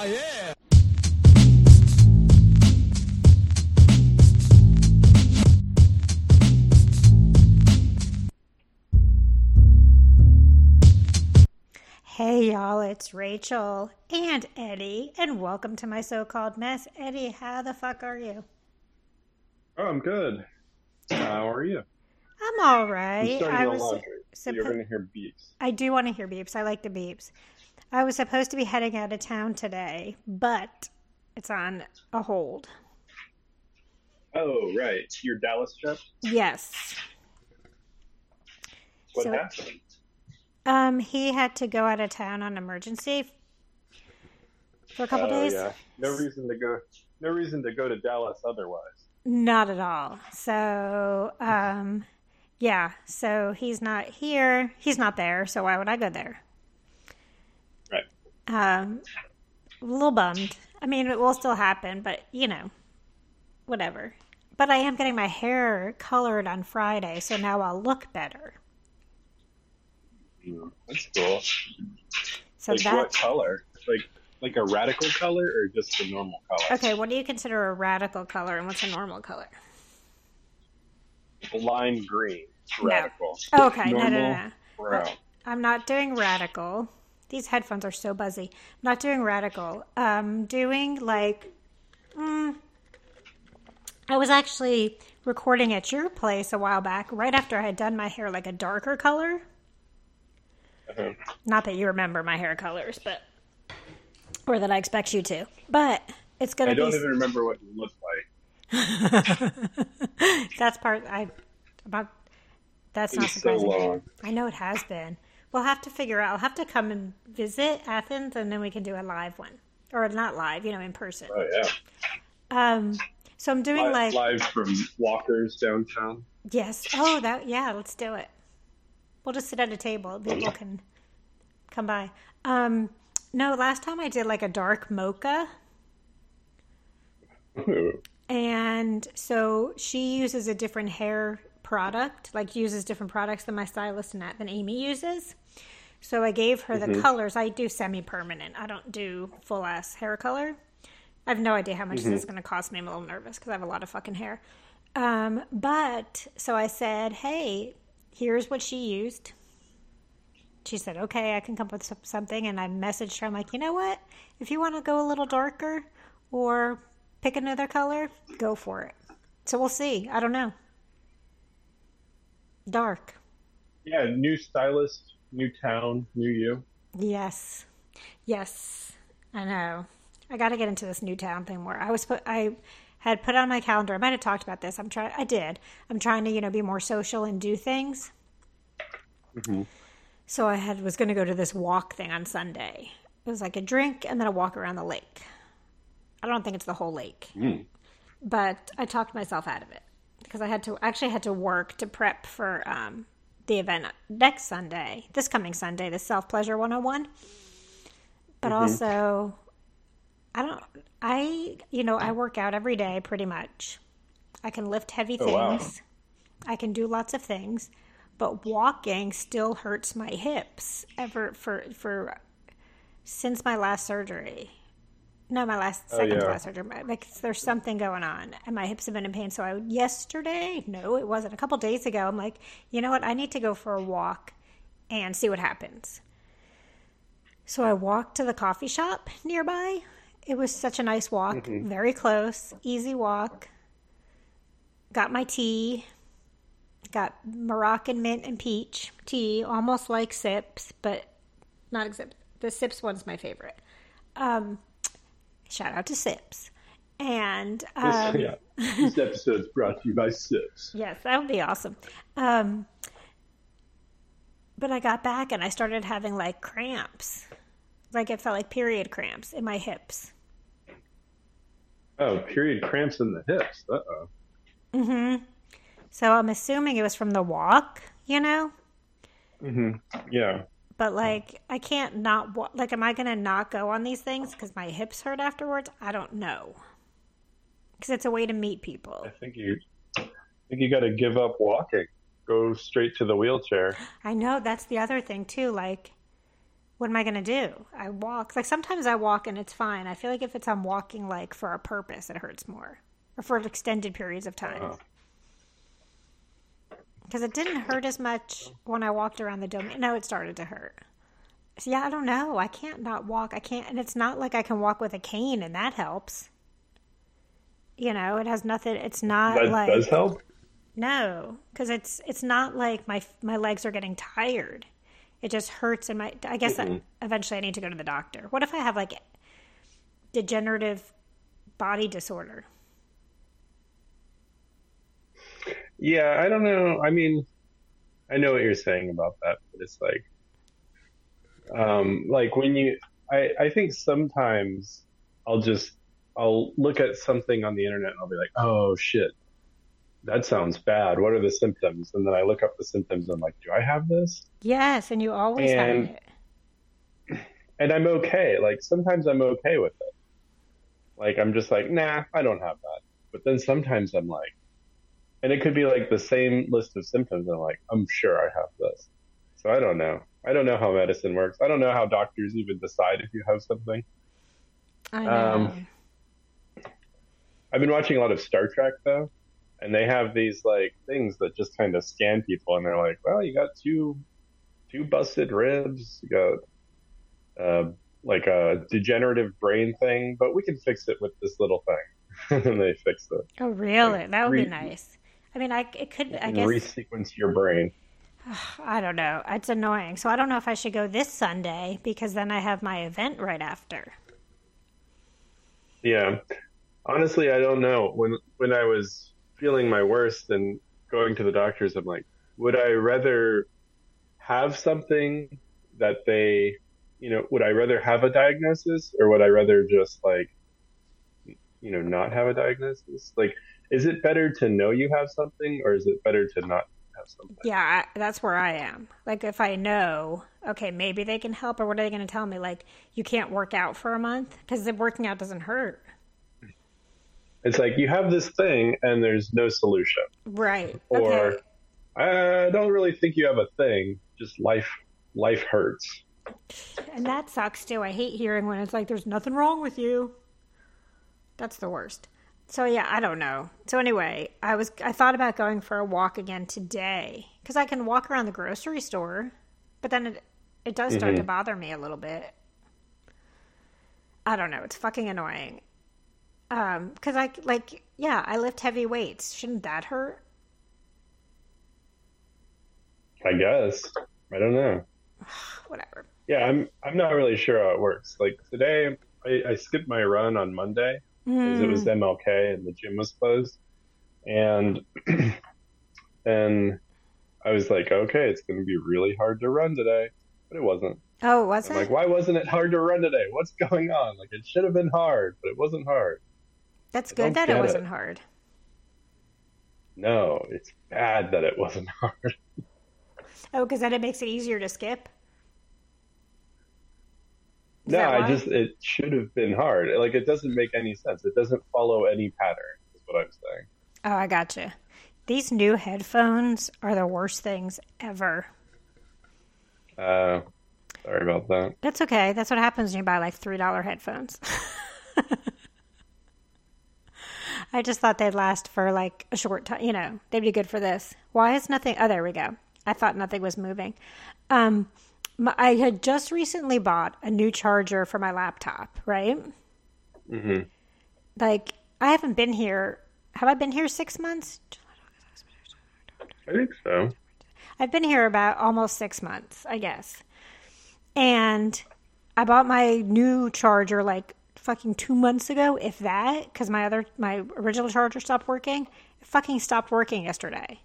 Oh, yeah. Hey y'all, it's Rachel and Eddie, and welcome to my so called mess. Eddie, how the fuck are you? Oh, I'm good. How are you? I'm all right. I'm. I was so you're going to hear beeps. I do want to hear beeps. I like the beeps. I was supposed to be heading out of town today, but it's on a hold. Oh, right. Your Dallas trip? Yes. What So- happened? Um, he had to go out of town on emergency for a couple oh, days. yeah. No reason to go. No reason to go to Dallas otherwise. Not at all. So, um, yeah. So he's not here. He's not there. So why would I go there? Um, a little bummed. I mean, it will still happen, but you know, whatever. But I am getting my hair colored on Friday, so now I'll look better. Mm, That's cool. So like what color? Like like a radical color or just a normal color? okay. What do you consider a radical color, and what's a normal color? Lime green. No. Radical. Okay, no, no, Normal no. brown. I'm not doing radical. These headphones are so buzzy. I'm not doing radical. Um, doing like, mm, I was actually recording at your place a while back, right after I had done my hair like a darker color. Uh-huh. Not that you remember my hair colors, but or that I expect you to. But it's gonna be I don't be. even remember what you look like. that's part. I about. That's not so surprising. long. I know it has been. We'll have to figure out. I'll have to come and visit Athens, and then we can do a live one, or not live, you know, in person. Oh yeah. Um, so I'm doing Live, like live from Walker's downtown. yes. Oh, that yeah. Let's do it. We'll just sit at a table. People can come by. Um, no, last time I did like a dark mocha, Ooh. and so she uses a different hair product, like uses different products than my stylist and that than Amy uses. So I gave her the colors. I do semi permanent. I don't do full ass hair color. I have no idea how much this is going to cost me. I'm a little nervous because I have a lot of fucking hair. Um, but so I said, "Hey, here's what she used." She said, "Okay, I can come up with something." And I messaged her. I'm like, "You know what? If you want to go a little darker or pick another color, go for it." So we'll see. I don't know. Dark. Yeah, new stylist, new town, new you. Yes. Yes. I know. I got to get into this new town thing more. I was put I had put on my calendar. I might have talked about this. I'm trying I did. I'm trying to, you know, be more social and do things. Mm-hmm. So I had was going to go to this walk thing on Sunday. It was like a drink and then a walk around the lake. I don't think it's the whole lake. Mm. But I talked myself out of it because I had to actually had to work to prep for um, the event next Sunday, this coming Sunday, the Self Pleasure 101. But also, I don't, I, you know, I work out every day pretty much. I can lift heavy Oh, wow. things, I can do lots of things, but walking still hurts my hips ever for, for, since my last surgery. No, my last second to yeah. last surgery. Like there's something going on, and my hips have been in pain. So I yesterday, no, it wasn't. A couple days ago, I'm like, you know what? I need to go for a walk and see what happens. So I walked to the coffee shop nearby. It was such a nice walk, very close, easy walk. Got my tea. Got Moroccan mint and peach tea, almost like sips, but not exact. The sips one's my favorite. Um, shout out to sips. And um, yeah. This episode's brought to you by Sips. Yes, that would be awesome. Um, but I got back and I started having like cramps. Like it felt like period cramps in my hips. Oh, period cramps in the hips. Uh oh. Mhm. So I'm assuming it was from the walk, you know? hmm Yeah. But like, I can't not wa- like. Am I gonna not go on these things because my hips hurt afterwards? I don't know. Because it's a way to meet people. I think you. I think you got to give up walking. Go straight to the wheelchair. I know that's the other thing too. Like, what am I going to do? I walk. Like sometimes I walk and it's fine. I feel like if it's I'm walking like for a purpose, it hurts more, or for extended periods of time. Uh-huh. Because it didn't hurt as much when I walked around the dome. No, it started to hurt. So yeah, I don't know. I can't not walk. I can't, and it's not like I can walk with a cane, and that helps. You know, it has nothing. It's not That like does help. no, because it's it's not like my my legs are getting tired. It just hurts, and my I guess that eventually I need to go to the doctor. What if I have like degenerative body disorder? Yeah, I don't know. I mean, I know what you're saying about that, but it's like, um, like when you, I, I think sometimes I'll just, I'll look at something on the internet and I'll be like, oh shit, that sounds bad. What are the symptoms? And then I look up the symptoms and I'm like, do I have this? Yes, and you always And- have it. And I'm okay. Like sometimes I'm okay with it. Like I'm just like, nah, I don't have that. But then sometimes I'm like, and it could be like the same list of symptoms. And I'm like, I'm sure I have this. So I don't know. I don't know how medicine works. I don't know how doctors even decide if you have something. I know. um, I've been watching a lot of Star Trek though, and they have these like things that just kind of scan people, and they're like, "Well, you got two, two busted ribs, you got uh, like a degenerative brain thing, but we can fix it with this little thing." and they fix it oh, really? That would be nice. I mean, I it could. I guess resequence your brain. I don't know. It's annoying. So I don't know if I should go this Sunday because then I have my event right after. Yeah. Honestly, I don't know. When when I was feeling my worst and going to the doctors, I'm like, would I rather have something that they, you know, would I rather have a diagnosis or would I rather just like, you know, not have a diagnosis? Like, is it better to know you have something or is it better to not have something? Yeah, I, that's where I am. Like, if I know, okay, maybe they can help, or what are they going to tell me? Like, you can't work out for a month because the working out doesn't hurt. It's like you have this thing and there's no solution. Right. Or okay. I don't really think you have a thing. Just life, life hurts. And that sucks too. I hate hearing when it's like, there's nothing wrong with you. That's the worst. So yeah, I don't know. So anyway, I was I thought about going for a walk again today because I can walk around the grocery store, but then it it does start to bother me a little bit. I don't know. It's fucking annoying. Um, because I like yeah, I lift heavy weights. Shouldn't that hurt? I guess. I don't know. Whatever. Yeah, I'm. I'm not really sure how it works. Like today, I, I skipped my run on Monday because it was MLK hmm. and the gym was closed, and then I was like, okay, it's going to be really hard to run today, but it wasn't. Oh, it was I'm it? like, why wasn't it hard to run today? What's going on? Like, it should have been hard, but it wasn't hard. That's good that it it. wasn't hard. No, it's bad that it wasn't hard. Oh, because then it makes it easier to skip. No, I why? just it should have been hard. Like, it doesn't make any sense. It doesn't follow any pattern. Is what I'm saying. Oh, I gotcha. These new headphones are the worst things ever. Uh, sorry about that. That's okay. That's what happens when you buy like three dollar headphones. I just thought they'd last for like a short time. You know, they'd be good for this. Why is nothing? Oh, there we go. I thought nothing was moving. Um, my, I had just recently bought a new charger for my laptop. Right? hmm Like I haven't been here. Have I been here six months? I think so. I've been here about almost six months, I guess. And I bought my new charger like fucking two months ago, if that, because my other my original charger stopped working. It fucking stopped working yesterday.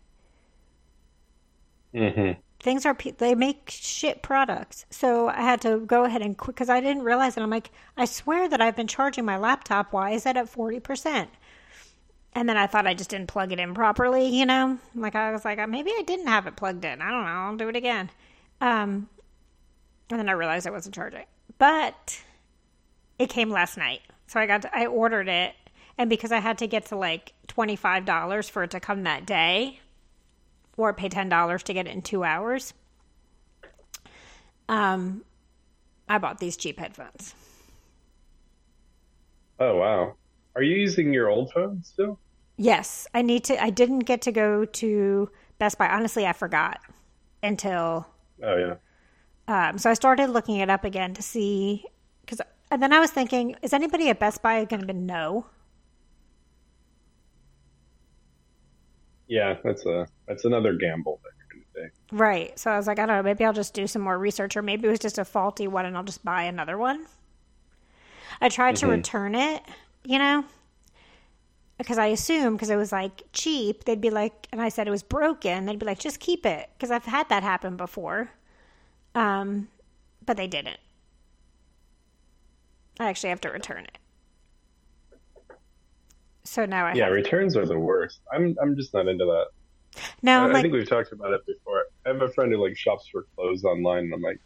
hmm Things are they make shit products, so I had to go ahead and quit because I didn't realize it. I'm like, I swear that I've been charging my laptop. Why is that at forty percent? And then I thought I just didn't plug it in properly, you know? Like I was like, maybe I didn't have it plugged in. I don't know. I'll do it again. Um, and then I realized I wasn't charging. But it came last night. So I got to, I ordered it and because I had to get to like $25 for it to come that day or pay $10 to get it in 2 hours. Um I bought these cheap headphones. Oh wow. Are you using your old phone still? Yes, I need to. I didn't get to go to Best Buy. Honestly, I forgot until. Oh yeah. Um, so I started looking it up again to see because, and then I was thinking, is anybody at Best Buy going to know? Yeah, that's a that's another gamble that you're going to take. Right. So I was like, I don't know. Maybe I'll just do some more research, or maybe it was just a faulty one, and I'll just buy another one. I tried to return it, you know, because I assumed because it was like cheap, they'd be like, and I said it was broken, they'd be like, just keep it because I've had that happen before. Um, but they didn't. I actually have to return it. So now I Yeah, returns are the worst. I'm I'm just not into that. no, I, I'm I think we've talked about it before. I have a friend who like shops for clothes online, and I'm like,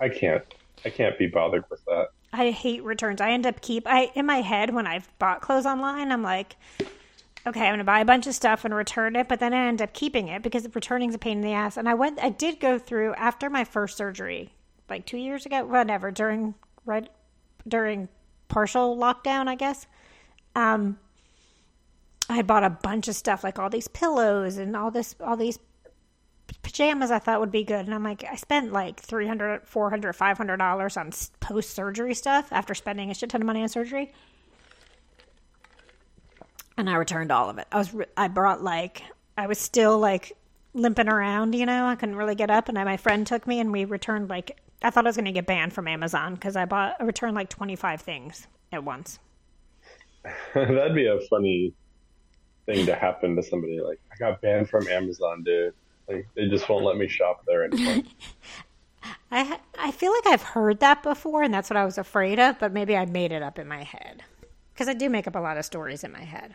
I can't, I can't be bothered with that. I hate returns. I end up keep I in my head when I've bought clothes online, I'm like, okay, I'm gonna buy a bunch of stuff and return it, but then I end up keeping it because returning's a pain in the ass. And I went, I did go through after my first surgery, like two years ago, whatever, during right during partial lockdown, I guess. Um, I had bought a bunch of stuff, like all these pillows and all this, all these pajamas I thought would be good. And I'm like, I spent like 300 400 $500 on post surgery stuff after spending a shit ton of money on surgery. And I returned all of it. I was, I brought like, I was still like limping around, you know, I couldn't really get up. And I, my friend took me and we returned like, I thought I was going to get banned from Amazon because I bought, I returned like 25 things at once. That'd be a funny thing to happen to somebody. Like, I got banned from Amazon, dude. Like, they just won't let me shop there anymore. I I feel like I've heard that before, and that's what I was afraid of. But maybe I made it up in my head because I do make up a lot of stories in my head.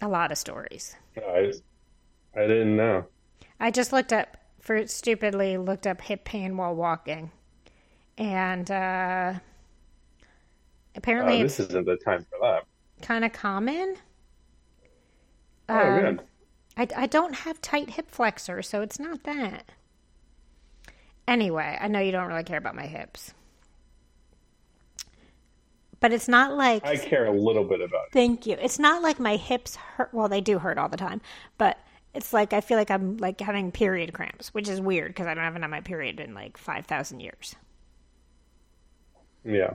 A lot of stories. No, I, just- I didn't know. I just looked up for stupidly looked up hip pain while walking, and uh, apparently Oh, this isn't the time for that. Kind of common. Oh, Um, good. I, I don't have tight hip flexors, so it's not that. Anyway, I know you don't really care about my hips. But it's not like I care a little bit about it. thank you. It's not like my hips hurt well, they do hurt all the time, but it's like I feel like I'm like having period cramps, which is weird because I don't haven't had my period in like 5,000 years. Yeah.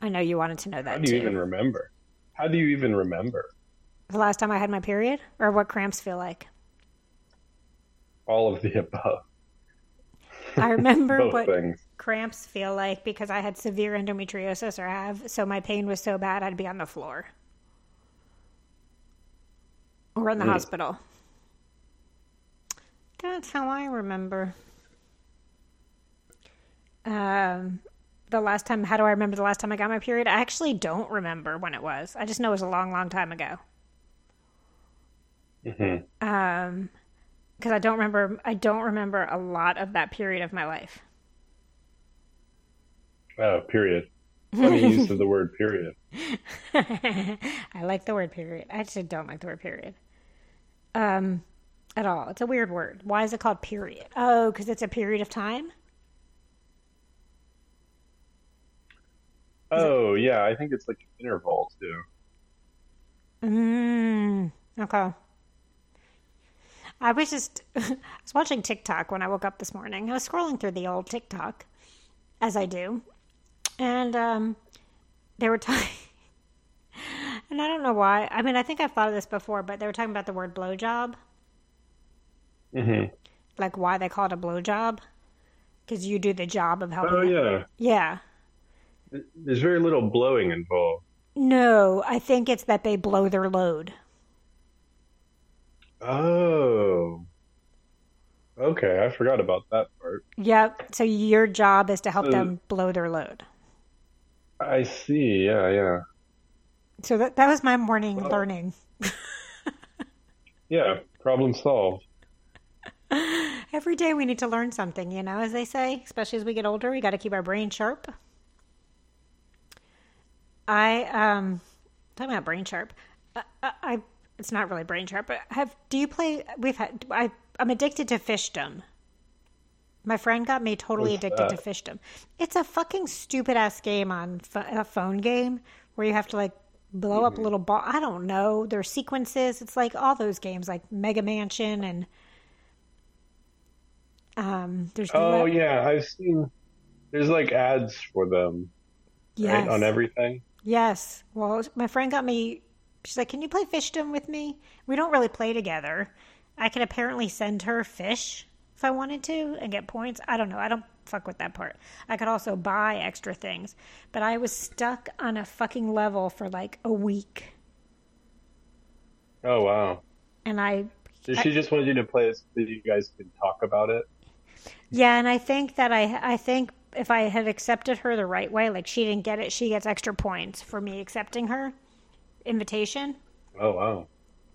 I know you wanted to know How that do you too. even remember? How do you even remember the last time I had my period or what cramps feel like. all of the above? I remember what things. cramps feel like because I had severe endometriosis or have, so my pain was so bad I'd be on the floor or in the Mm. hospital. That's how I remember. Um, the last time, how do I remember the last time I got my period? I actually don't remember when it was. I just know it was a long, long time ago. hmm Um, because I don't remember, I don't remember a lot of that period of my life. Oh, period. Funny use of the word period. I like the word period. I actually don't like the word period. Um, at all. It's a weird word. Why is it called period? Oh, because it's a period of time? Oh, yeah. I think it's like an interval too. Mm, okay. I was just, I was watching TikTok when I woke up this morning. I was scrolling through the old TikTok, as I do. And um, they were talking, and I don't know why. I mean, I think I've thought of this before, but they were talking about the word blowjob. hmm like why they call it a blowjob because you do the job of helping. Oh, yeah. Yeah. There's very little blowing involved. No, I think it's that they blow their load. Oh. Okay, I forgot about that part. Yep. So your job is to help So- them blow their load. I see. Yeah, yeah. So that that was my morning learning. Yeah, problem solved. Every day we need to learn something, you know, as they say, especially as we get older, we got to keep our brain sharp. I um talking about brain sharp. I, I, I it's not really brain sharp, but have do you play we've had I I'm addicted to fishdom. My friend got me totally What's addicted to fishdom. It's a fucking stupid ass game on a phone game where you have to like blow Mm-hmm. up little ball. I don't know. There's sequences. It's like all those games, like Mega Mansion and um. There's Oh yeah, I've seen. There's like ads for them yes, right, on everything. Yes. Well, my friend got me. She's like, "Can you play fishdom with me?" We don't really play together. I could apparently send her fish if I wanted to and get points. I don't know. I don't fuck with that part. I could also buy extra things, but I was stuck on a fucking level for like a week, Oh wow. and I Did she just want you to play it so that you guys could talk about it? Yeah, and I think that I I think if I had accepted her the right way, like she didn't get it, she gets extra points for me accepting her invitation. Oh wow.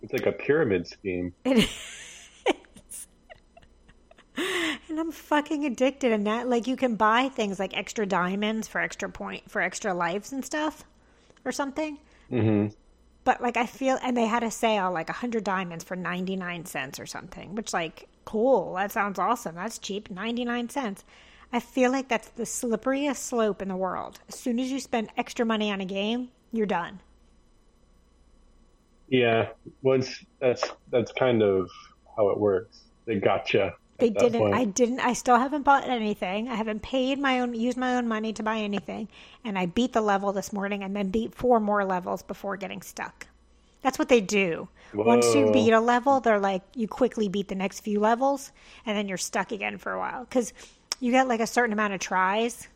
It's like a pyramid scheme. It is. and I'm fucking addicted and that. Like you can buy things like extra diamonds for extra point for extra lives and stuff or something. hmm But like I feel and they had a sale like 100 diamonds for 99 cents or something, which like cool. That sounds awesome. That's cheap, 99 cents. I feel like that's the slipperiest slope in the world. As soon as you spend extra money on a game, you're done. Yeah. Once that's that's kind of how it works. They gotcha. They didn't. point. I didn't. I still haven't bought anything. I haven't paid my own, used my own money to buy anything. And I beat the level this morning, and then beat four more levels before getting stuck. That's what they do. Once you beat a level, they're like you quickly beat the next few levels, and then you're stuck again for a while because you get like a certain amount of tries.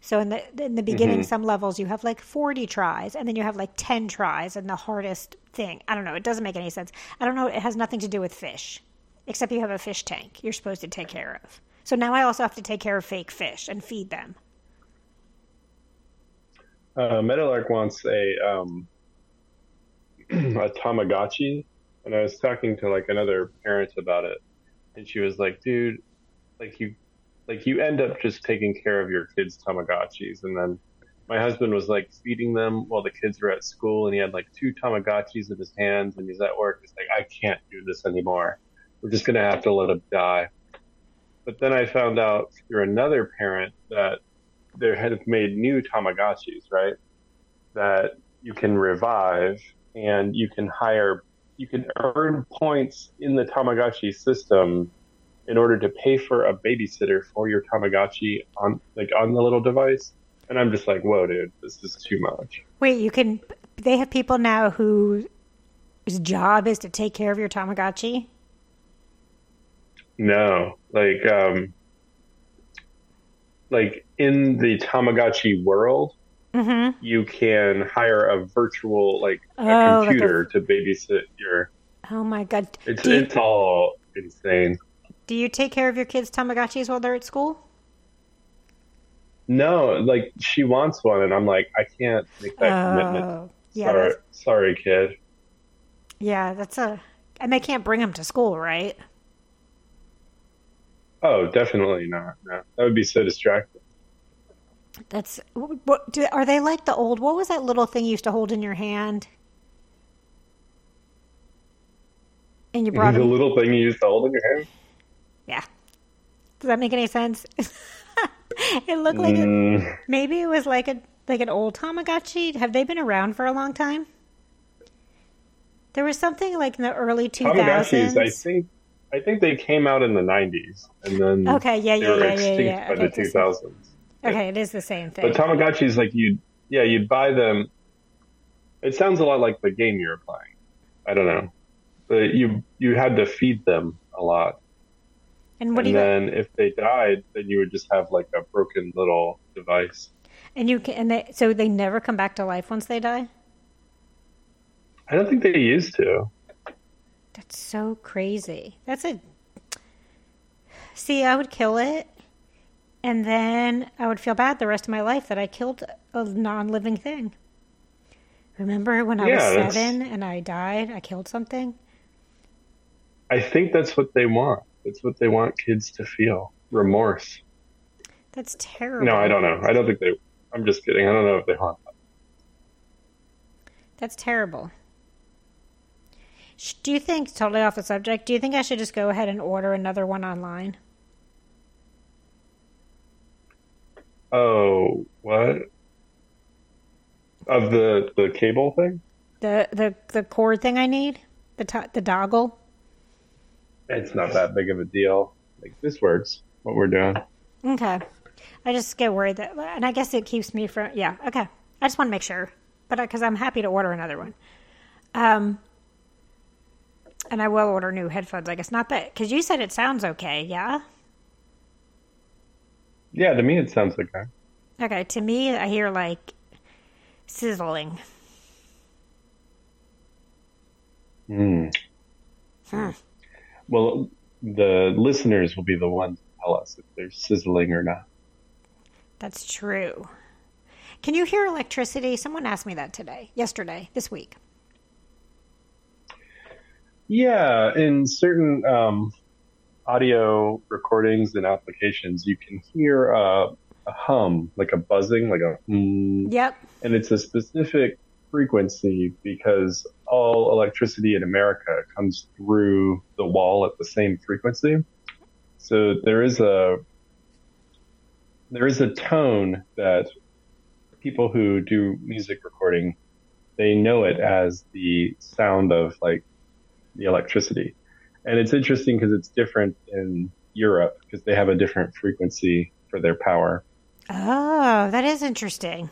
So in the in the beginning, some levels you have like forty tries, and then you have like ten tries, and the hardest thing. I don't know. It doesn't make any sense. I don't know. It has nothing to do with fish, except you have a fish tank you're supposed to take care of. So now I also have to take care of fake fish and feed them. Uh, Meadowlark wants a um, a Tamagotchi, and I was talking to like another parent about it, and she was like, "Dude, like you, like you end up just taking care of your kids' Tamagotchis." And then my husband was like feeding them while the kids were at school, and he had like two Tamagotchis in his hands, and he's at work. He's like, "I can't do this anymore. We're just gonna have to let him die." But then I found out through another parent that they have made new Tamagotchis, right? That you can revive and you can hire, you can earn points in the Tamagotchi system in order to pay for a babysitter for your Tamagotchi on like on the little device. And I'm just like, whoa, dude, this is too much. Wait, you can. They have people now whose job is to take care of your Tamagotchi. No, like, um, like in the Tamagotchi world, Mm-hmm. you can hire a virtual like a Oh, like a- computer to babysit your Oh my god! it's you, it's all insane do you take care of your kids' Tamagotchis while they're at school? no like she wants one and i'm like i can't make that oh, commitment Oh, yeah, sorry sorry kid yeah. That's a, and they can't bring them to school, right? oh definitely not no that would be so distracting That's what do, are they like the old? What was that little thing you used to hold in your hand? And you brought the them. little thing you used to hold in your hand Yeah. Does that make any sense? it looked like Mm, maybe it was like a like an old Tamagotchi. Have they been around for a long time? There was something like in the early two tamagotchis i think i think they came out in the 90s and then Okay, yeah, they yeah, were yeah, yeah, yeah. by Okay, the it's the 2000s okay, it is the same thing. But Tamagotchis, like you, yeah, you'd buy them. It sounds a lot like the game you were playing. I don't know, but you you had to feed them a lot, and what do and you then if they died, then you would just have like a broken little device. and you can and they so they never come back to life once they die. I don't think they used to. That's so crazy. That's a. See, I would kill it, and then I would feel bad the rest of my life that I killed a non-living thing. Remember when I Yeah, was that's- seven and I died? I killed something. I think that's what they want. That's what they want kids to feel remorse. That's terrible. No, I don't know. I don't think they. I'm just kidding. I don't know if they want that. That's terrible. Do you think, totally off the subject, do you think I should just go ahead and order another one online? Oh, what? Of the the cable thing? The the the cord thing I need, the to- the doggle. It's not that big of a deal. Like this works. What we're doing. Okay. I just get worried that, and I guess it keeps me from. Yeah. Okay. I just want to make sure, but because I'm happy to order another one. Um. And I will order new headphones. I guess not that because you said it sounds okay. Yeah. Yeah, to me it sounds okay. Okay. To me, I hear like sizzling. Mm. Hmm. Well, the listeners will be the ones to tell us if they're sizzling or not. That's true. Can you hear electricity? Someone asked me that today, yesterday, this week. Yeah, in certain um, audio recordings and applications, you can hear uh, a hum, like a buzzing, like a mm, Yep. and it's a specific frequency because all electricity in America comes through the wall at the same frequency. So there is a there is a tone that people who do music recording they know it as the sound of like the electricity. And it's interesting because it's different in Europe because they have a different frequency for their power. Oh, that is interesting.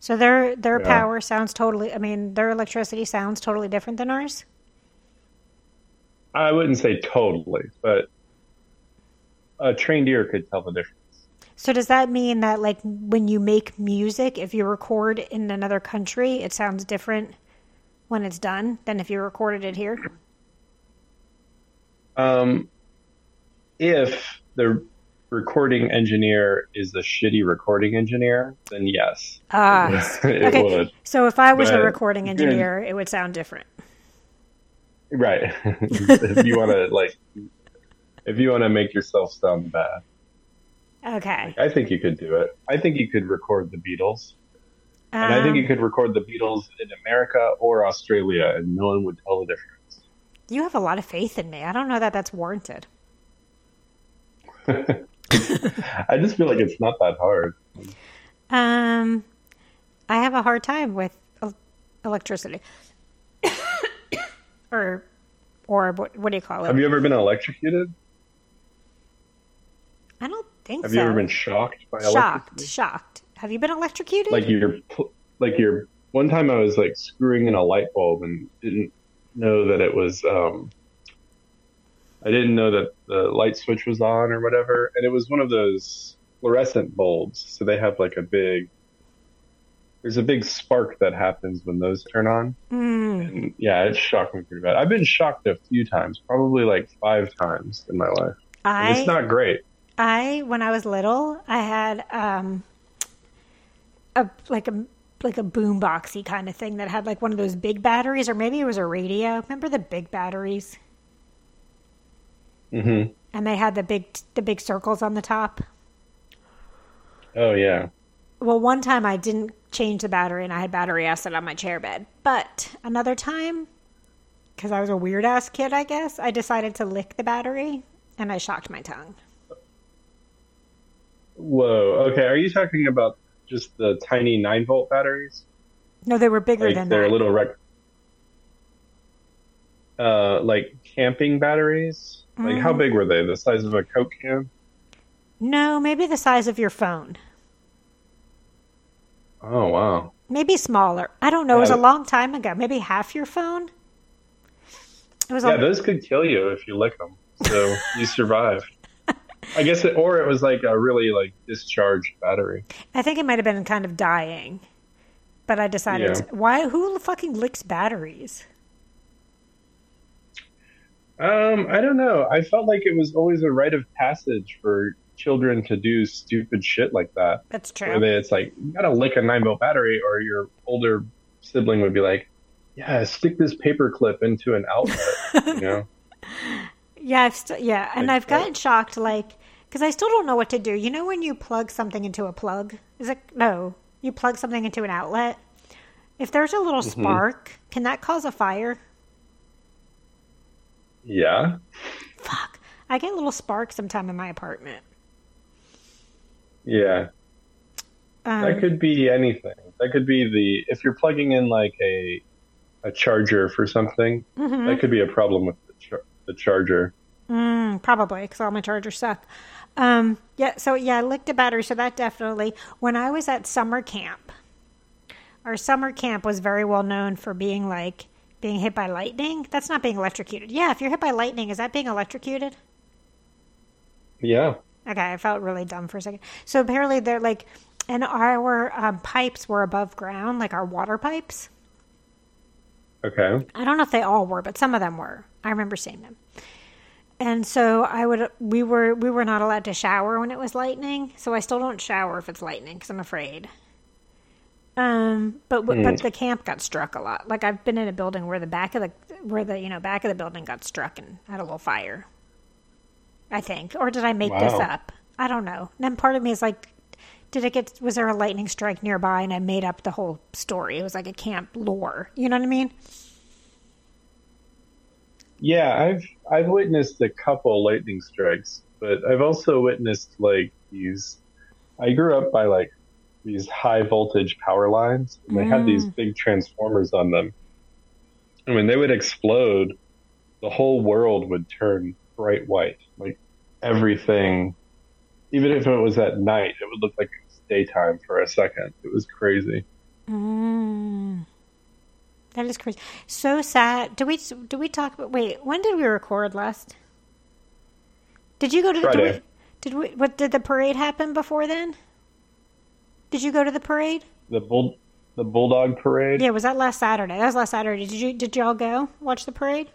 So their their Yeah. power sounds totally. I mean, their electricity sounds totally different than ours. I wouldn't say totally, but a trained ear could tell the difference. So does that mean that like when you make music, if you record in another country, it sounds different when it's done than if you recorded it here? Um, if the recording engineer is a shitty recording engineer, then yes, Ah, it okay. would. So if I was a recording engineer, it would sound different. Right. if you want to like, if you want to make yourself sound bad, Okay. I think you could do it. I think you could record the Beatles, and I think you Um, could record the Beatles in America or Australia, and no one would tell the difference. you have a lot of faith in me. I don't know that that's warranted. I just feel like it's not that hard. Um, I have a hard time with electricity, or or what, what do you call it? Have you ever been electrocuted? I don't think so. Have so. you ever been shocked by shocked? electricity? Shocked. Have you been electrocuted? Like you're, like you're. One time I was like screwing in a light bulb and didn't know that it was. um I didn't know that the light switch was on or whatever, and it was one of those fluorescent bulbs. So they have like a big. There's a big spark that happens when those turn on. Mm. And yeah, it shocked me pretty bad. I've been shocked a few times, probably like five times in my life. And I it's not great. I when I was little, I had um a like a like a boomboxy kind of thing that had like one of those big batteries, or maybe it was a radio. Remember the big batteries? Hmm And they had the big the big circles on the top. Oh yeah. Well, one time I didn't change the battery and I had battery acid on my chair bed. But another time, because I was a weird ass kid, I guess, I decided to lick the battery and I shocked my tongue. Whoa. Okay. Are you talking about just the tiny nine volt batteries? No, they were bigger Like than they're that. a little rec. Uh, like camping batteries. Like how big were they? The size of a Coke can? No, maybe the size of your phone. Oh wow. Maybe smaller. I don't know. It was a long time ago. Maybe half your phone. It was Yeah, those could kill you if you lick them. So you survived. I guess, it, or it was like a really like discharged battery. I think it might have been kind of dying. But I decided, Yeah. why? Who fucking licks batteries? Um, I don't know. I felt like it was always a rite of passage for children to do stupid shit like that. That's Where true. they, it's like you gotta lick a nine volt battery, or your older sibling would be like, "Yeah, stick this paper clip into an outlet." you know? Yeah, I've st- yeah, and Like I've gotten shocked, like, because I still don't know what to do. You know, when you plug something into a plug, is it no? You plug something into an outlet. If there's a little Mm-hmm. spark, can that cause a fire? Yeah. Fuck, I get a little spark sometime in my apartment. Yeah. Um, That could be anything. That could be the if you're plugging in like a a charger for something. mhm. That could be a problem with the, char- the charger. Mm, probably because all my chargers suck. Um, yeah, so yeah, I licked a battery, so that definitely. When I was at summer camp, our summer camp was very well known for being like being hit by lightning. That's not being electrocuted. Yeah, if you're hit by lightning, is that being electrocuted? Yeah. Okay, I felt really dumb for a second. So apparently they're like, and our um, pipes were above ground, like our water pipes. Okay. I don't know if they all were, but some of them were. I remember seeing them. And so I would we were we were not allowed to shower when it was lightning, so I still don't shower if it's lightning because I'm afraid. Um, but w but the camp got struck a lot. Like I've been in a building where the back of the where the you know back of the building got struck and had a little fire. I think, or did I make this up? I don't know. And then part of me is like, did it get? Was there a lightning strike nearby? And I made up the whole story. It was like a camp lore. You know what I mean? Yeah, I've I've witnessed a couple lightning strikes, but I've also witnessed like these. I grew up by like these high voltage power lines, and they had these big transformers on them. And when they would explode, the whole world would turn bright white. Like everything, even if it was at night, it would look like it was daytime for a second. It was crazy. Mm. That is crazy. So sad. Do we do we talk about? Wait, when did we record last? Did you go to? Did we, Friday. did we? What did the parade happen before then? Did you go to the parade? The bull, the bulldog parade. Yeah, was that last Saturday? That was last Saturday. Did you did y'all go watch the parade?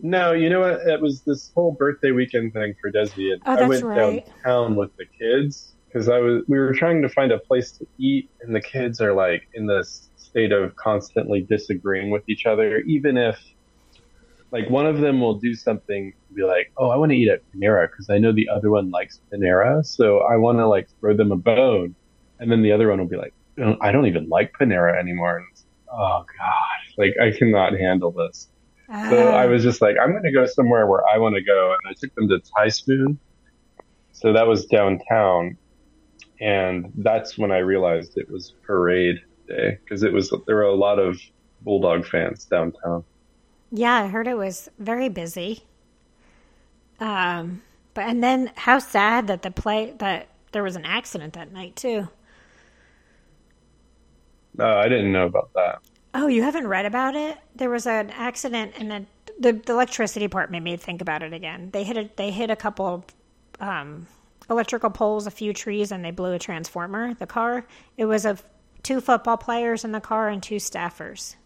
No, you know what? It was this whole birthday weekend thing for Desi, and Oh, I went right. downtown with the kids because I was. We were trying to find a place to eat, and the kids are like in this state of constantly disagreeing with each other, even if. Like one of them will do something and be like, "Oh, I want to eat at Panera because I know the other one likes Panera, so I want to like throw them a bone," and then the other one will be like, "I don't even like Panera anymore." And oh god, like I cannot handle this. So ah. I was just like, I'm going to go somewhere where I want to go. And I took them to Thai Spoon. So that was downtown. And that's when I realized it was parade day because it was, there were a lot of Bulldog fans downtown. Yeah, I heard it was very busy. Um, but and then how sad that the play that there was an accident that night too. Uh, I didn't know about that. Oh, you haven't read about it? There was an accident, and then the, the electricity part made me think about it again. They hit a, they hit a couple um, electrical poles, a few trees, and they blew a transformer. The car. It was of two football players in the car and two staffers,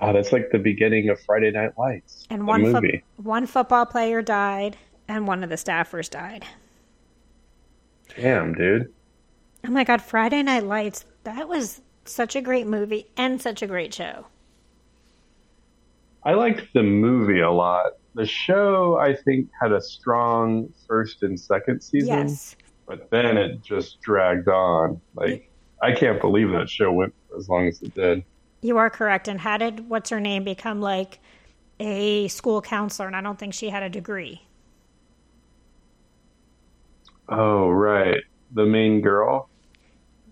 Oh, that's like the beginning of Friday Night Lights, and one fo- one football player died, and one of the staffers died. Damn, dude. Oh my god, Friday Night Lights. That was such a great movie and such a great show. I liked the movie a lot. The show, I think, had a strong first and second season. Yes. but then it just dragged on. Like I can't believe that show went as long as it did. You are correct. And how did what's her name become like a school counselor? And I don't think she had a degree. Oh right, the main girl.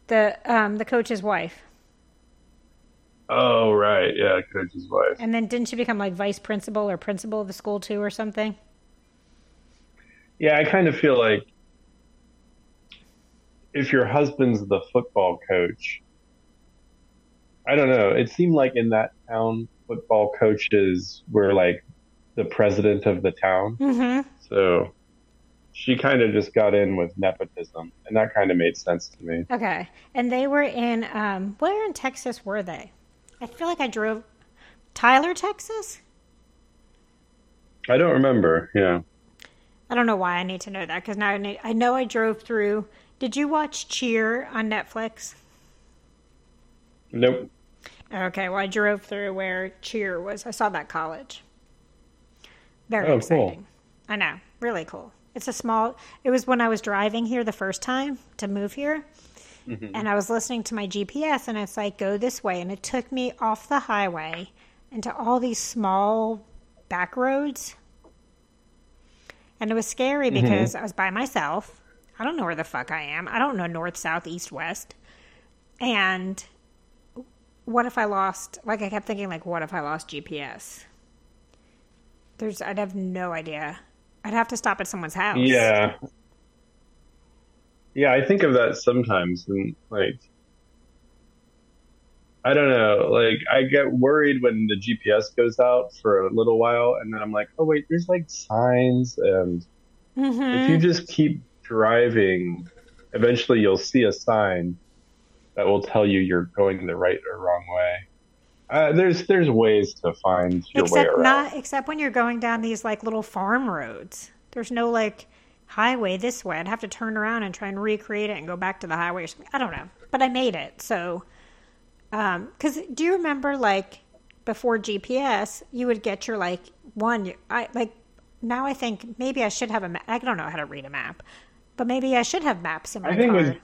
The um the coach's wife. Oh right, yeah, coach's wife. And then didn't she become like vice principal or principal of the school too or something? Yeah, I kind of feel like if your husband's the football coach, I don't know. It seemed like in that town, football coaches were like the president of the town. Mm-hmm. So she kind of just got in with nepotism, and that kind of made sense to me. Okay. And they were in um where in Texas were they? I feel like I drove Tyler, Texas? I don't remember. Yeah. I don't know why I need to know that because now I, need, I know I drove through. Did you watch Cheer on Netflix? Nope. Okay, well, I drove through where Cheer was. I saw that college. Very Oh, cool. exciting. I know, really cool. It's a small. It was when I was driving here the first time to move here, mm-hmm. and I was listening to my GPS, and it's like go this way, and it took me off the highway into all these small back roads, and it was scary mm-hmm. because I was by myself. I don't know where the fuck I am. I don't know north, south, east, west. And what if I lost? Like I kept thinking, like, what if I lost GPS? There's, I'd have no idea. I'd have to stop at someone's house. Yeah. Yeah, I think of that sometimes, and like, I don't know. Like, I get worried when the GPS goes out for a little while, and then I'm like, oh wait, there's like signs, and Mm-hmm. if you just keep driving, eventually you'll see a sign that will tell you you're going the right or wrong way. Uh, there's there's ways to find your way except around. not except when you're going down these like little farm roads. There's no like highway this way. I'd have to turn around and try and recreate it and go back to the highway or something. I don't know, but I made it. So, um, because do you remember like before GPS, you would get your like one. I like now. I think maybe I should have a map. I don't know how to read a map, but maybe I should have maps in my I think car.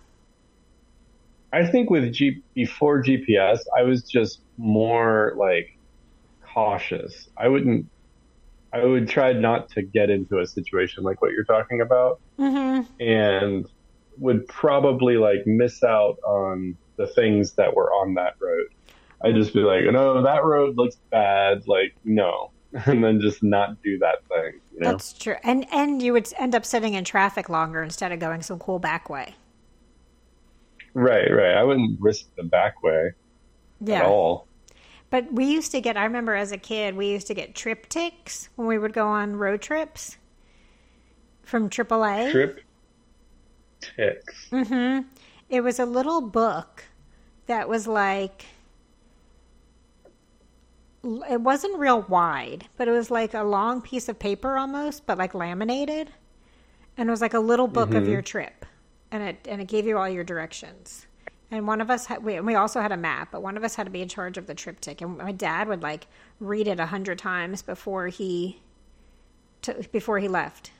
I think with G before GPS, I was just more like cautious. I wouldn't. I would try not to get into a situation like what you're talking about, hmm and would probably like miss out on the things that were on that road. I'd just be like, no, that road looks bad. Like, no, and then just not do that thing. You know? That's true, and and you would end up sitting in traffic longer instead of going some cool back way. Right, right. I wouldn't risk the back way Yeah. at all. But we used to get, I remember as a kid, we used to get TripTiks when we would go on road trips from AAA. Trip ticks. hmm It was a little book that was like, it wasn't real wide, but it was like a long piece of paper almost, but like laminated. And it was like a little book of your trip. And it, and it gave you all your directions. And one of us had, we, we also had a map, but one of us had to be in charge of the TripTik. And my dad would like read it a hundred times before he, to, before he left.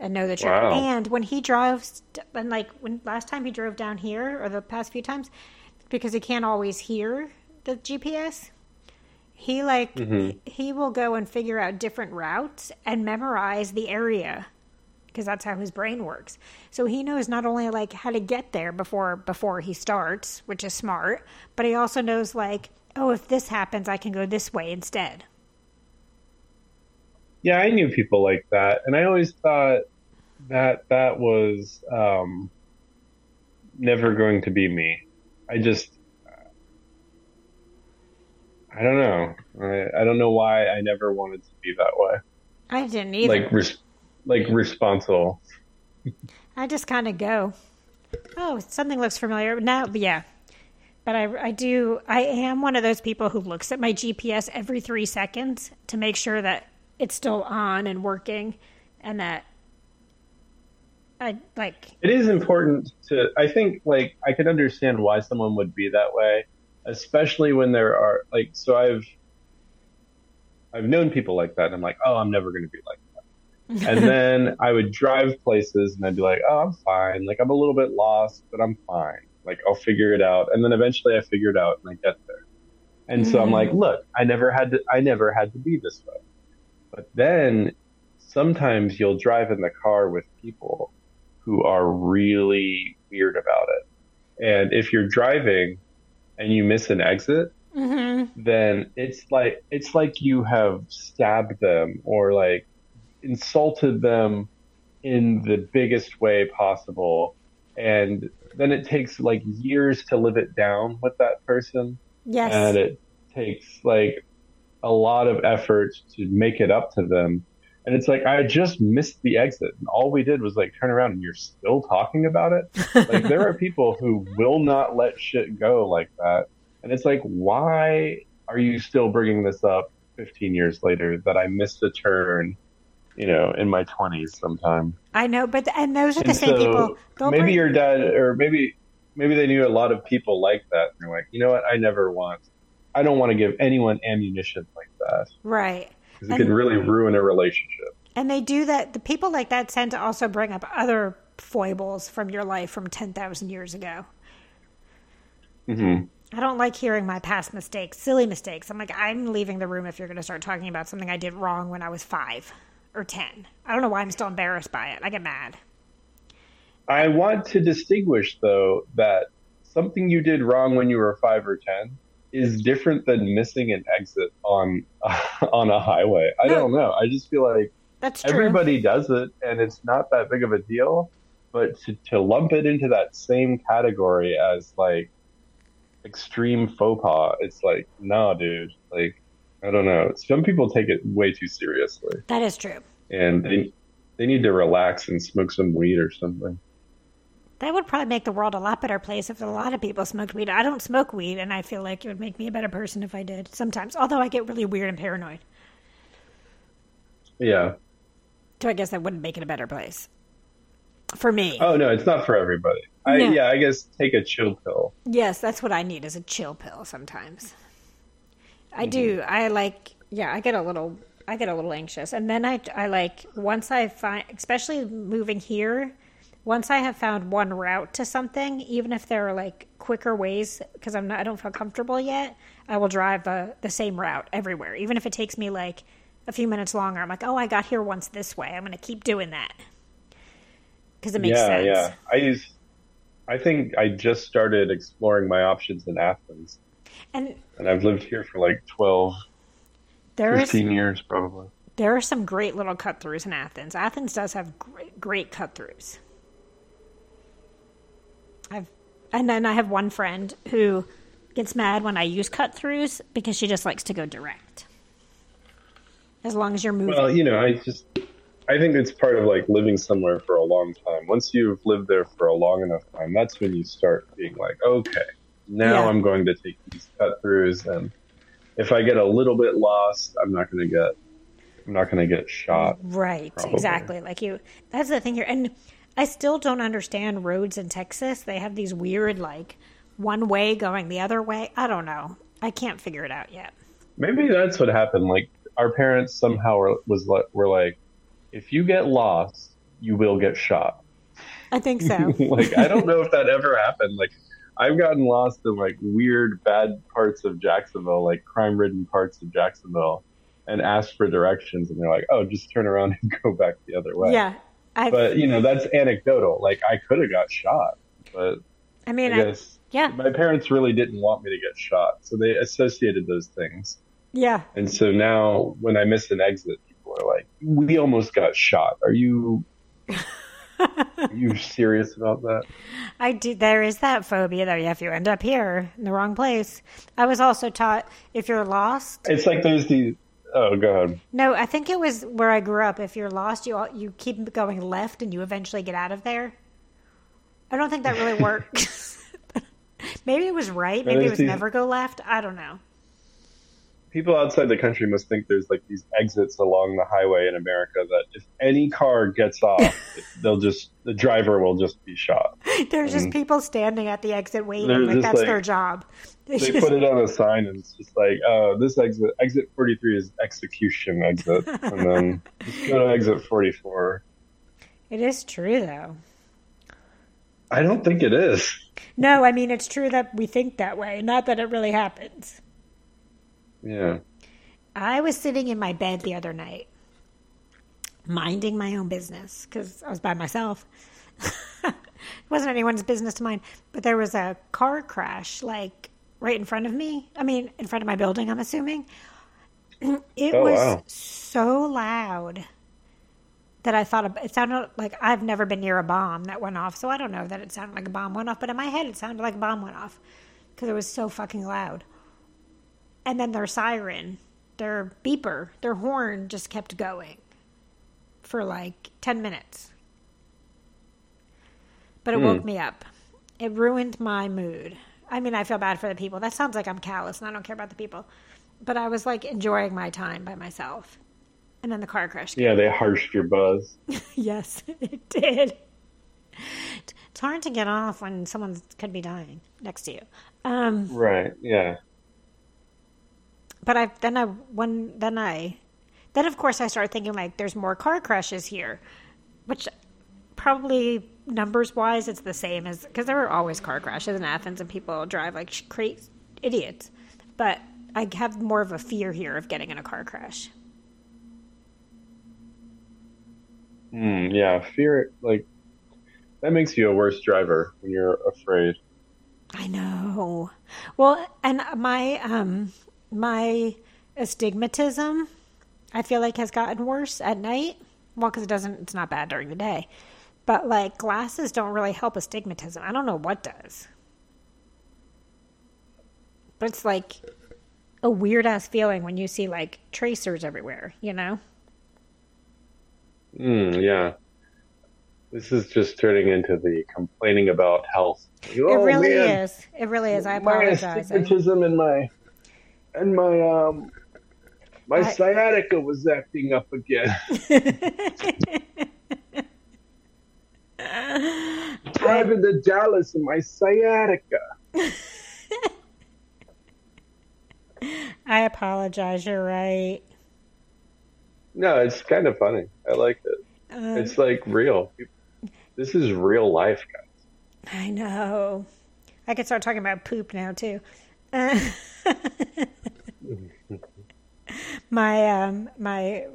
And know the trip. Wow. And when he drives, and like when last time he drove down here, or the past few times, because he can't always hear the GPS, he like mm-hmm. he will go and figure out different routes and memorize the area because that's how his brain works. So he knows not only like how to get there before before he starts, which is smart, but he also knows like, oh, if this happens, I can go this way instead. Yeah, I knew people like that, and I always thought that that was um, never going to be me. I just, I don't know. I, I don't know why I never wanted to be that way. I didn't either. Like, res- like responsible. I just kind of go, oh, something looks familiar. Now, yeah. But I, I do, I am one of those people who looks at my GPS every three seconds to make sure that it's still on and working and that I like, It is important to. I think like I could understand why someone would be that way, especially when there are like. So I've, I've known people like that, and I'm like, oh, I'm never going to be like. And then I would drive places and I'd be like, oh, I'm fine. Like, I'm a little bit lost, but I'm fine. Like, I'll figure it out. And then eventually I figure it out and I get there. And so I'm like, mm. look, I never had to, I never had to be this way. But then sometimes you'll drive in the car with people who are really weird about it. And if you're driving and you miss an exit, mm-hmm. then it's like, it's like you have stabbed them or like, insulted them in the biggest way possible. And then it takes like years to live it down with that person. yes. And it takes like a lot of effort to make it up to them. And it's like, I just missed the exit. And all we did was like turn around and you're still talking about it. like there are people who will not let shit go like that. And it's like, why are you still bringing this up 15 years later that I missed a turn you know, in my twenties sometime. I know, but and those are the And same so people. Maybe bring- your dad, or maybe maybe they knew a lot of people like that. And they're like, you know what? I never want. I don't want to give anyone ammunition like that right. because it could really ruin a relationship. And they do that. The people like that tend to also bring up other foibles from your life from 10,000 years ago. hmm I don't like hearing my past mistakes, silly mistakes. I'm like, I'm leaving the room if you're going to start talking about something I did wrong when I was five or 10. I don't know why I'm still embarrassed by it. I get mad. I want to distinguish, though, that something you did wrong when you were five or 10 is different than missing an exit on on a highway. I no, don't know. I just feel like that's true. everybody does it, and it's not that big of a deal. But to, to lump it into that same category as like extreme faux pas, it's like, no, dude. Like, I don't know. Some people take it way too seriously. That is true. And they they need to relax and smoke some weed or something. That would probably make the world a lot better place if a lot of people smoked weed. I don't smoke weed, and I feel like it would make me a better person if I did sometimes. Although I get really weird and paranoid. Yeah. So I guess that wouldn't make it a better place for me. Oh no, it's not for everybody. I, no. Yeah, I guess take a chill pill. Yes, that's what I need is a chill pill sometimes. I mm-hmm. do. I like. Yeah, I get a little. I get a little anxious, and then I. I like once I find, especially moving here once I have found one route to something, even if there are like quicker ways, because I'm not, I don't feel comfortable yet, I will drive the the same route everywhere, even if it takes me like a few minutes longer. I'm like, oh, I got here once this way. I'm going to keep doing that because it makes yeah, sense. Yeah, I use. I think I just started exploring my options in Athens, and and I've lived here for like 12, there 15 is, years probably. There are some great little cut throughs in Athens. Athens does have great, great cut throughs. I've and then I have one friend who gets mad when I use cut throughs because she just likes to go direct. As long as you're moving. Well, you know, I just I think it's part of like living somewhere for a long time. Once you've lived there for a long enough time, that's when you start being like, okay, now yeah. I'm going to take these cut throughs, and if I get a little bit lost, I'm not going to get I'm not going to get shot. Right, probably. exactly. Like you, that's the thing here, and I still don't understand roads in Texas. They have these weird, like, one way going the other way. I don't know. I can't figure it out yet. Maybe that's what happened. Like, our parents somehow were, was like, were like, if you get lost, you will get shot. I think so. like, I don't know if that ever happened. Like, I've gotten lost in like weird, bad parts of Jacksonville, like crime-ridden parts of Jacksonville, and asked for directions, and they're like, "Oh, just turn around and go back the other way." Yeah, I've, but you know that's anecdotal. Like I could have got shot, but I mean, I guess I, yeah, my parents really didn't want me to get shot, so they associated those things. Yeah, and so now when I miss an exit, people are like, "We almost got shot." Are you? Are you serious about that? I do. There is that phobia that if you end up here in the wrong place. I was also taught if you're lost. It's like there's these Oh, god. No, I think it was where I grew up. If you're lost, you you keep going left, and you eventually get out of there. I don't think that really works. Maybe it was right. Maybe it was never go left. I don't know people outside the country must think there's like these exits along the highway in America that if any car gets off, they'll just the driver will just be shot. There's and just people standing at the exit waiting, like that's like, their job. They, they just... put it on a sign and it's just like, oh, this exit, exit 43 is execution exit, and then go to exit 44. It is true though. I don't think it is. No, I mean it's true that we think that way, not that it really happens. Yeah. I was sitting in my bed the other night, minding my own business because I was by myself. it wasn't anyone's business to mind, but there was a car crash like right in front of me. I mean, in front of my building, I'm assuming. It oh, was wow. so loud that I thought it sounded like I've never been near a bomb that went off. So I don't know that it sounded like a bomb went off, but in my head, it sounded like a bomb went off because it was so fucking loud and then their siren, their beeper, their horn just kept going for like 10 minutes. But it mm. woke me up. It ruined my mood. I mean, I feel bad for the people. That sounds like I'm callous and I don't care about the people. But I was like enjoying my time by myself. And then the car crash. Came. Yeah, they harshed your buzz. yes, it did. It's hard to get off when someone could be dying next to you. Um, right, yeah but I then I when then I then of course I started thinking like there's more car crashes here, which probably numbers wise it's the same as because there are always car crashes in Athens and people drive like crazy idiots, but I have more of a fear here of getting in a car crash. Mm, yeah, fear like that makes you a worse driver when you're afraid. I know. Well, and my um my astigmatism, I feel like has gotten worse at night. Well, because it doesn't, it's not bad during the day, but like glasses don't really help astigmatism. I don't know what does, but it's like a weird ass feeling when you see like tracers everywhere. You know? Mm, yeah. This is just turning into the complaining about health. Oh, it really man. is. It really is. I apologize. My astigmatism and my and my um my I... sciatica was acting up again. Driving to Dallas and my sciatica. I apologize. You're right. No, it's kind of funny. I like it. Um, it's like real. This is real life, guys. I know. I could start talking about poop now too. Uh, my um my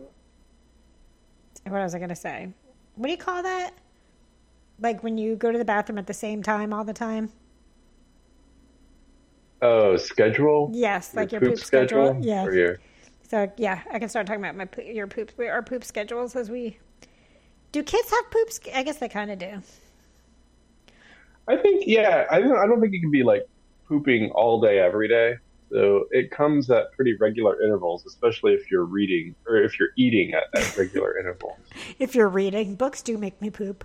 what was I gonna say? What do you call that? Like when you go to the bathroom at the same time all the time? Oh, schedule? Yes, your like your poop, poop schedule. schedule. Yes. Your... So yeah, I can start talking about my your poop our poop schedules as we do kids have poops? I guess they kind of do. I think yeah. I don't. I don't think you can be like pooping all day every day. So it comes at pretty regular intervals, especially if you're reading or if you're eating at, at regular intervals. If you're reading, books do make me poop.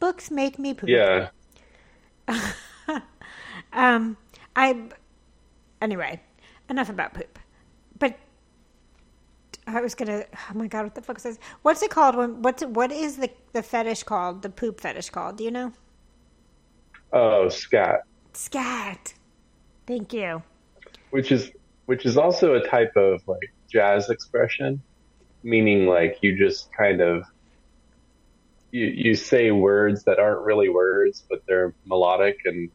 Books make me poop. Yeah. um, I. Anyway, enough about poop. But I was gonna. Oh my god, what the fuck is this? What's it called? When what's what is the the fetish called? The poop fetish called? Do you know? Oh, scat. Scat. Thank you. Which is which is also a type of like jazz expression, meaning like you just kind of you you say words that aren't really words, but they're melodic and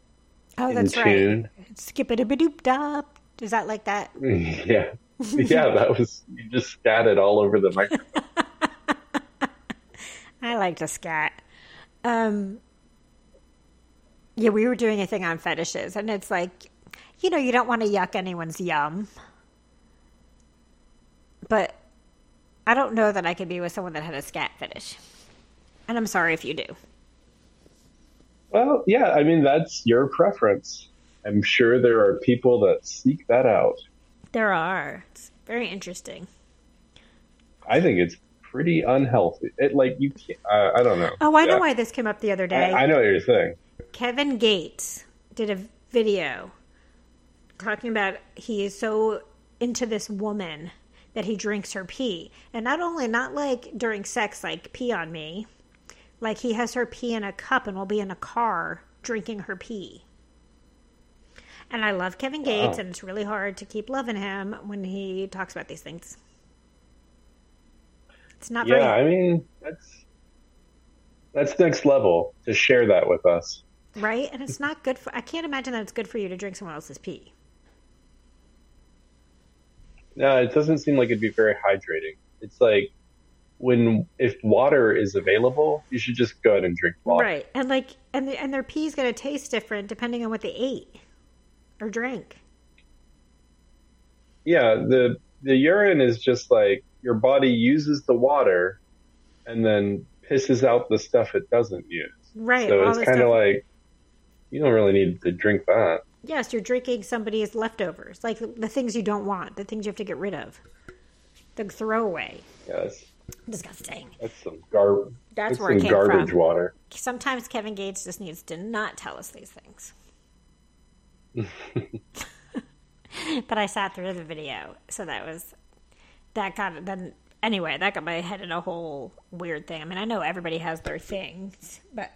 oh, that's tune. right. Skip it a doop dop. Is that like that? yeah. yeah, that was you just scatted all over the microphone. I like to scat. Um, yeah, we were doing a thing on fetishes, and it's like, you know, you don't want to yuck anyone's yum, but I don't know that I could be with someone that had a scat fetish, and I'm sorry if you do. Well, yeah, I mean that's your preference. I'm sure there are people that seek that out. There are. It's very interesting. I think it's pretty unhealthy. It like you can't. Uh, I don't know. Oh, I yeah. know why this came up the other day. I, I know what you're saying. Kevin Gates did a video talking about he is so into this woman that he drinks her pee, and not only not like during sex, like pee on me, like he has her pee in a cup and will be in a car drinking her pee. And I love Kevin Gates, and it's really hard to keep loving him when he talks about these things. It's not. Yeah, very... I mean that's that's next level to share that with us, right? And it's not good for. I can't imagine that it's good for you to drink someone else's pee. No, it doesn't seem like it'd be very hydrating. It's like when if water is available, you should just go ahead and drink water. Right, and like and the, and their pee is going to taste different depending on what they ate or drank. Yeah, the the urine is just like your body uses the water and then pisses out the stuff it doesn't use. Right. So it's kind of like you don't really need to drink that. Yes, you're drinking somebody's leftovers, like the, the things you don't want, the things you have to get rid of, the throwaway. Yes. Disgusting. That's some garbage. That's, that's where it came garbage from. water. Sometimes Kevin Gates just needs to not tell us these things. but I sat through the video, so that was that got then anyway that got my head in a whole weird thing. I mean, I know everybody has their things, but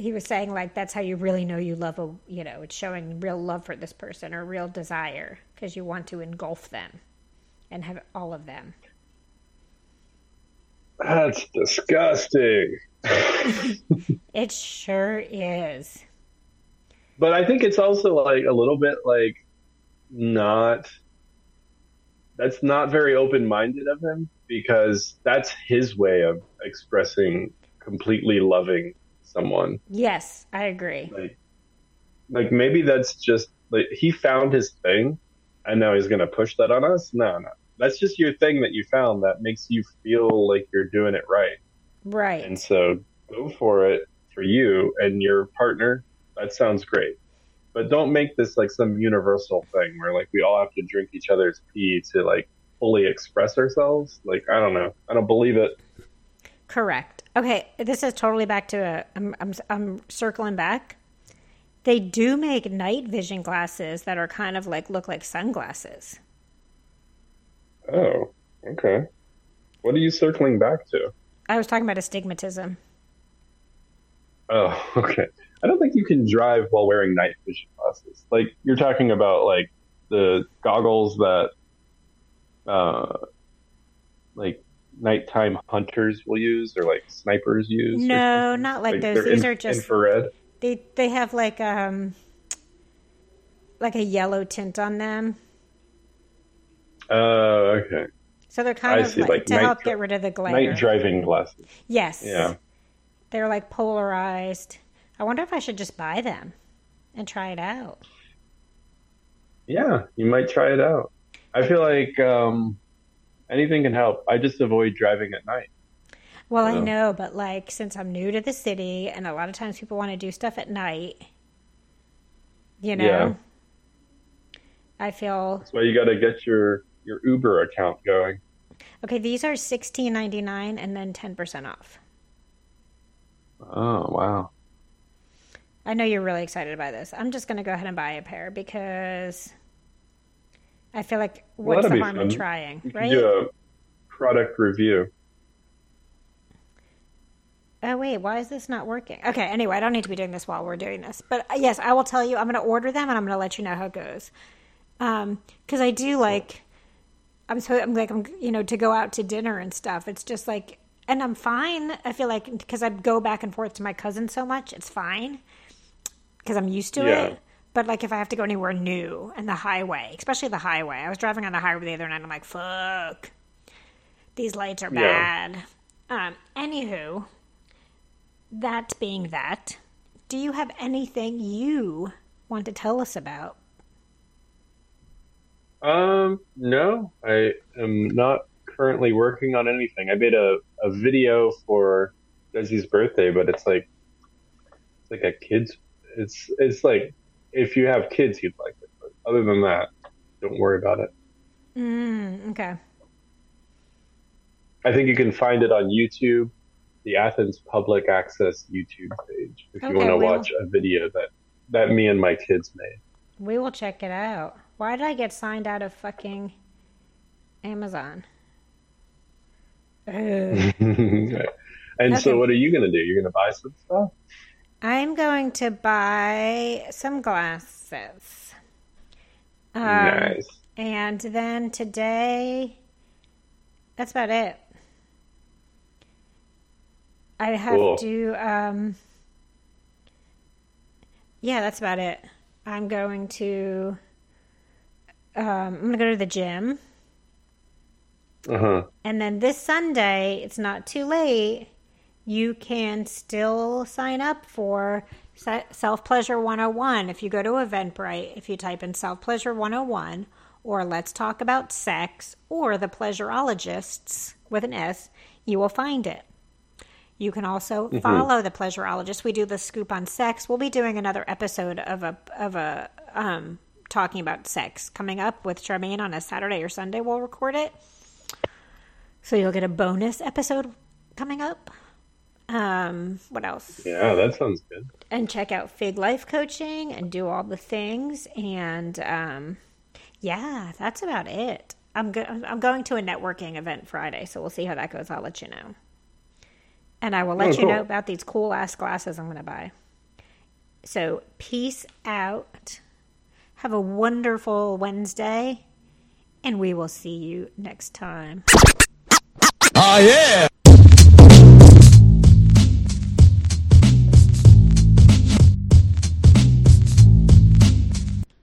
he was saying like that's how you really know you love a you know it's showing real love for this person or real desire because you want to engulf them and have all of them. That's disgusting. it sure is but I think it's also like a little bit like not that's not very open minded of him because that's his way of expressing completely loving someone. Yes, I agree. Like, like maybe that's just like he found his thing and now he's going to push that on us. No, no. That's just your thing that you found that makes you feel like you're doing it right. Right. And so go for it for you and your partner. That sounds great. But don't make this like some universal thing where like we all have to drink each other's pee to like fully express ourselves. Like I don't know. I don't believe it. Correct. Okay, this is totally back to a. I'm I'm, I'm circling back. They do make night vision glasses that are kind of like look like sunglasses. Oh, okay. What are you circling back to? I was talking about astigmatism. Oh, okay. I don't think you can drive while wearing night vision glasses. Like you're talking about like the goggles that uh like nighttime hunters will use or like snipers use. No, not like, like those. These in, are just infrared. They they have like um like a yellow tint on them. Oh, uh, okay. So they're kind I of like, like, to help get rid of the glare. Night driving glasses. Yes. Yeah. They're like polarized. I wonder if I should just buy them and try it out. Yeah, you might try it out. I feel like um, anything can help. I just avoid driving at night. Well, I know, but like since I'm new to the city and a lot of times people want to do stuff at night, you know. Yeah. I feel That's why you got to get your your Uber account going. Okay, these are sixteen ninety nine and then ten percent off. Oh wow! I know you're really excited by this. I'm just going to go ahead and buy a pair because I feel like what's well, the harm fun. in trying, right? do a product review. Oh wait, why is this not working? Okay, anyway, I don't need to be doing this while we're doing this, but uh, yes, I will tell you. I'm going to order them and I'm going to let you know how it goes. Um, because I do like, I'm so I'm like I'm you know to go out to dinner and stuff. It's just like, and I'm fine. I feel like because I go back and forth to my cousin so much, it's fine because I'm used to yeah. it. But like if I have to go anywhere new and the highway, especially the highway, I was driving on the highway the other night. I'm like, fuck, these lights are bad. Yeah. Um, anywho, that being that, do you have anything you want to tell us about? Um, no, I am not currently working on anything. I made a, a video for Desi's birthday, but it's like it's like a kid's. It's it's like if you have kids, you'd like it. But other than that, don't worry about it. Mm, okay. I think you can find it on YouTube the Athens Public Access YouTube page if okay, you want to watch a video that that me and my kids made. We will check it out. Why did I get signed out of fucking Amazon? and okay. so, what are you going to do? You're going to buy some stuff? I'm going to buy some glasses. Um, nice. And then today, that's about it. I have cool. to. Um, yeah, that's about it. I'm going to. Um, I'm going to go to the gym. Uh-huh. And then this Sunday, it's not too late. You can still sign up for Self Pleasure 101 if you go to Eventbrite. If you type in Self Pleasure 101 or Let's Talk About Sex or The Pleasureologists with an S, you will find it. You can also mm-hmm. follow the pleasureologist. We do the scoop on sex. We'll be doing another episode of a of a um, talking about sex coming up with Charmaine on a Saturday or Sunday. We'll record it, so you'll get a bonus episode coming up. Um, what else? Yeah, that sounds good. And check out Fig Life Coaching and do all the things. And um, yeah, that's about it. I'm go- I'm going to a networking event Friday, so we'll see how that goes. I'll let you know. And I will let oh, you cool. know about these cool ass glasses I'm going to buy. So, peace out. Have a wonderful Wednesday, and we will see you next time. Ah, yeah.